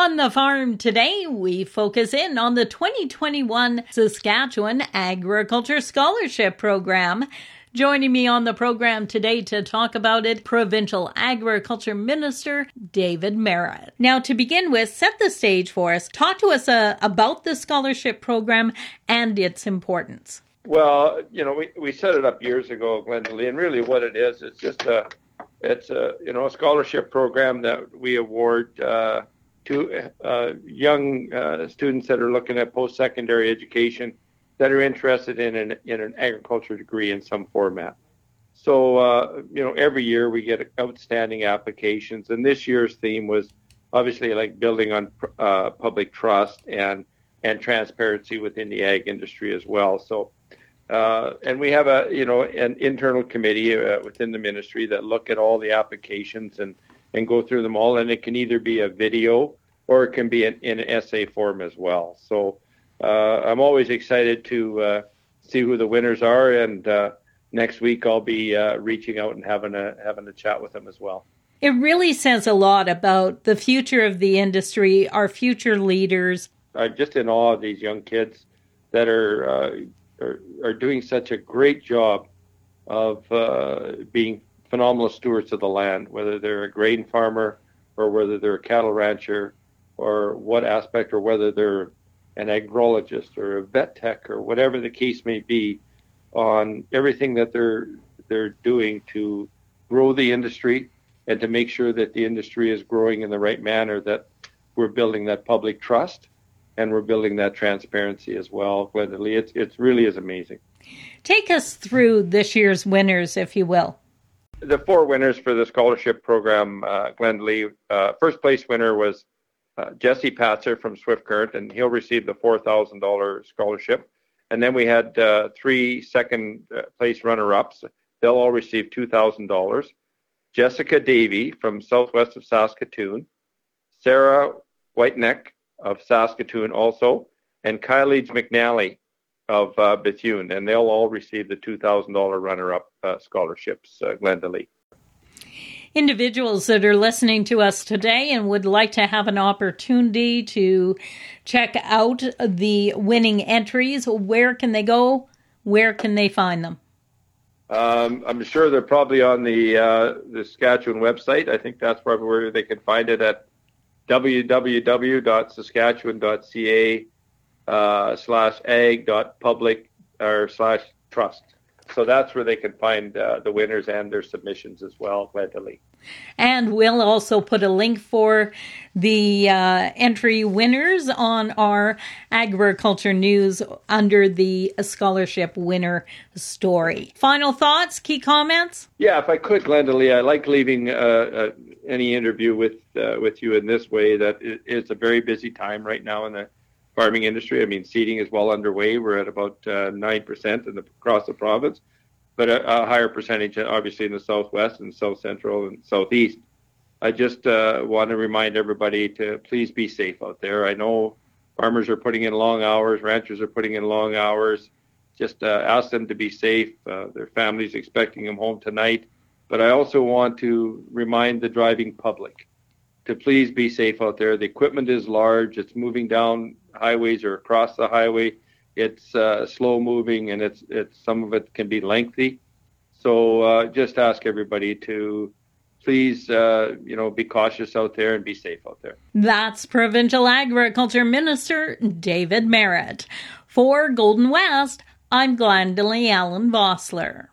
On the farm today, we focus in on the 2021 Saskatchewan Agriculture Scholarship Program. Joining me on the program today to talk about it, Provincial Agriculture Minister David Marit. Now, to begin with, set the stage for us. Talk to us uh, about the scholarship program and its importance. Well, you know, we, we set it up years ago, Glendalee, and really what it is, it's just a, it's a, you know, a scholarship program that we award uh, to uh, young uh, students that are looking at post-secondary education that are interested in an, in an agriculture degree in some format. So, uh, you know, every year we get outstanding applications, and this year's theme was obviously like building on uh, public trust and and transparency within the ag industry as well. So, uh, and we have a you know an internal committee uh, within the ministry that look at all the applications and and go through them all, and it can either be a video or it can be in, in an essay form as well. So uh, I'm always excited to uh, see who the winners are, and uh, next week I'll be reaching out and having a having a chat with them as well. It really says a lot about the future of the industry, our future leaders. I'm just in awe of these young kids that are uh, are, are, doing such a great job of uh, being phenomenal stewards of the land, whether they're a grain farmer or whether they're a cattle rancher or what aspect or whether they're an agrologist or a vet tech or whatever the case may be on everything that they're they're doing to grow the industry and to make sure that the industry is growing in the right manner that we're building that public trust and we're building that transparency as well Glendalee. It's it really is amazing. Take us through this year's winners, if you will. The four winners for the scholarship program, uh, Glendalee. Uh, first place winner was uh, Jesse Patzer from Swift Current, and he'll receive the $4,000 scholarship. And then we had uh, three second uh, place runner ups. They'll all receive $2,000. Jessica Davy from southwest of Saskatoon, Sarah Whiteneck of Saskatoon also, and Kylie McNally of uh, Bethune, and they'll all receive the $2,000 runner up uh, scholarships, uh, Glendalee individuals that are listening to us today and would like to have an opportunity to check out the winning entries, where can they go? Where can they find them? Um, I'm sure they're probably on the uh, the Saskatchewan website. I think that's probably where they can find it at www.saskatchewan.ca uh, slash ag dot public or slash trust. So that's where they can find uh, the winners and their submissions as well, readily. And we'll also put a link for the uh, entry winners on our agriculture news under the scholarship winner story. Final thoughts, key comments? Yeah, if I could, Glendalee, I like leaving uh, uh, any interview with uh, with you in this way. That it's a very busy time right now in the farming industry. I mean, seeding is well underway. We're at about uh, nine percent across the province, but a, a, higher percentage, obviously, in the southwest and south central and southeast. I just uh, want to remind everybody to please be safe out there. I know farmers are putting in long hours, ranchers are putting in long hours. Just uh, ask them to be safe. Uh, their families expecting them home tonight. But I also want to remind the driving public to please be safe out there. The equipment is large. It's moving down highways or across the highway. It's uh, slow moving and it's it's some of it can be lengthy. So uh, just ask everybody to please uh, you know be cautious out there and be safe out there. That's Provincial Agriculture Minister David Marit. For Golden West, I'm Glendalee Allen Vossler.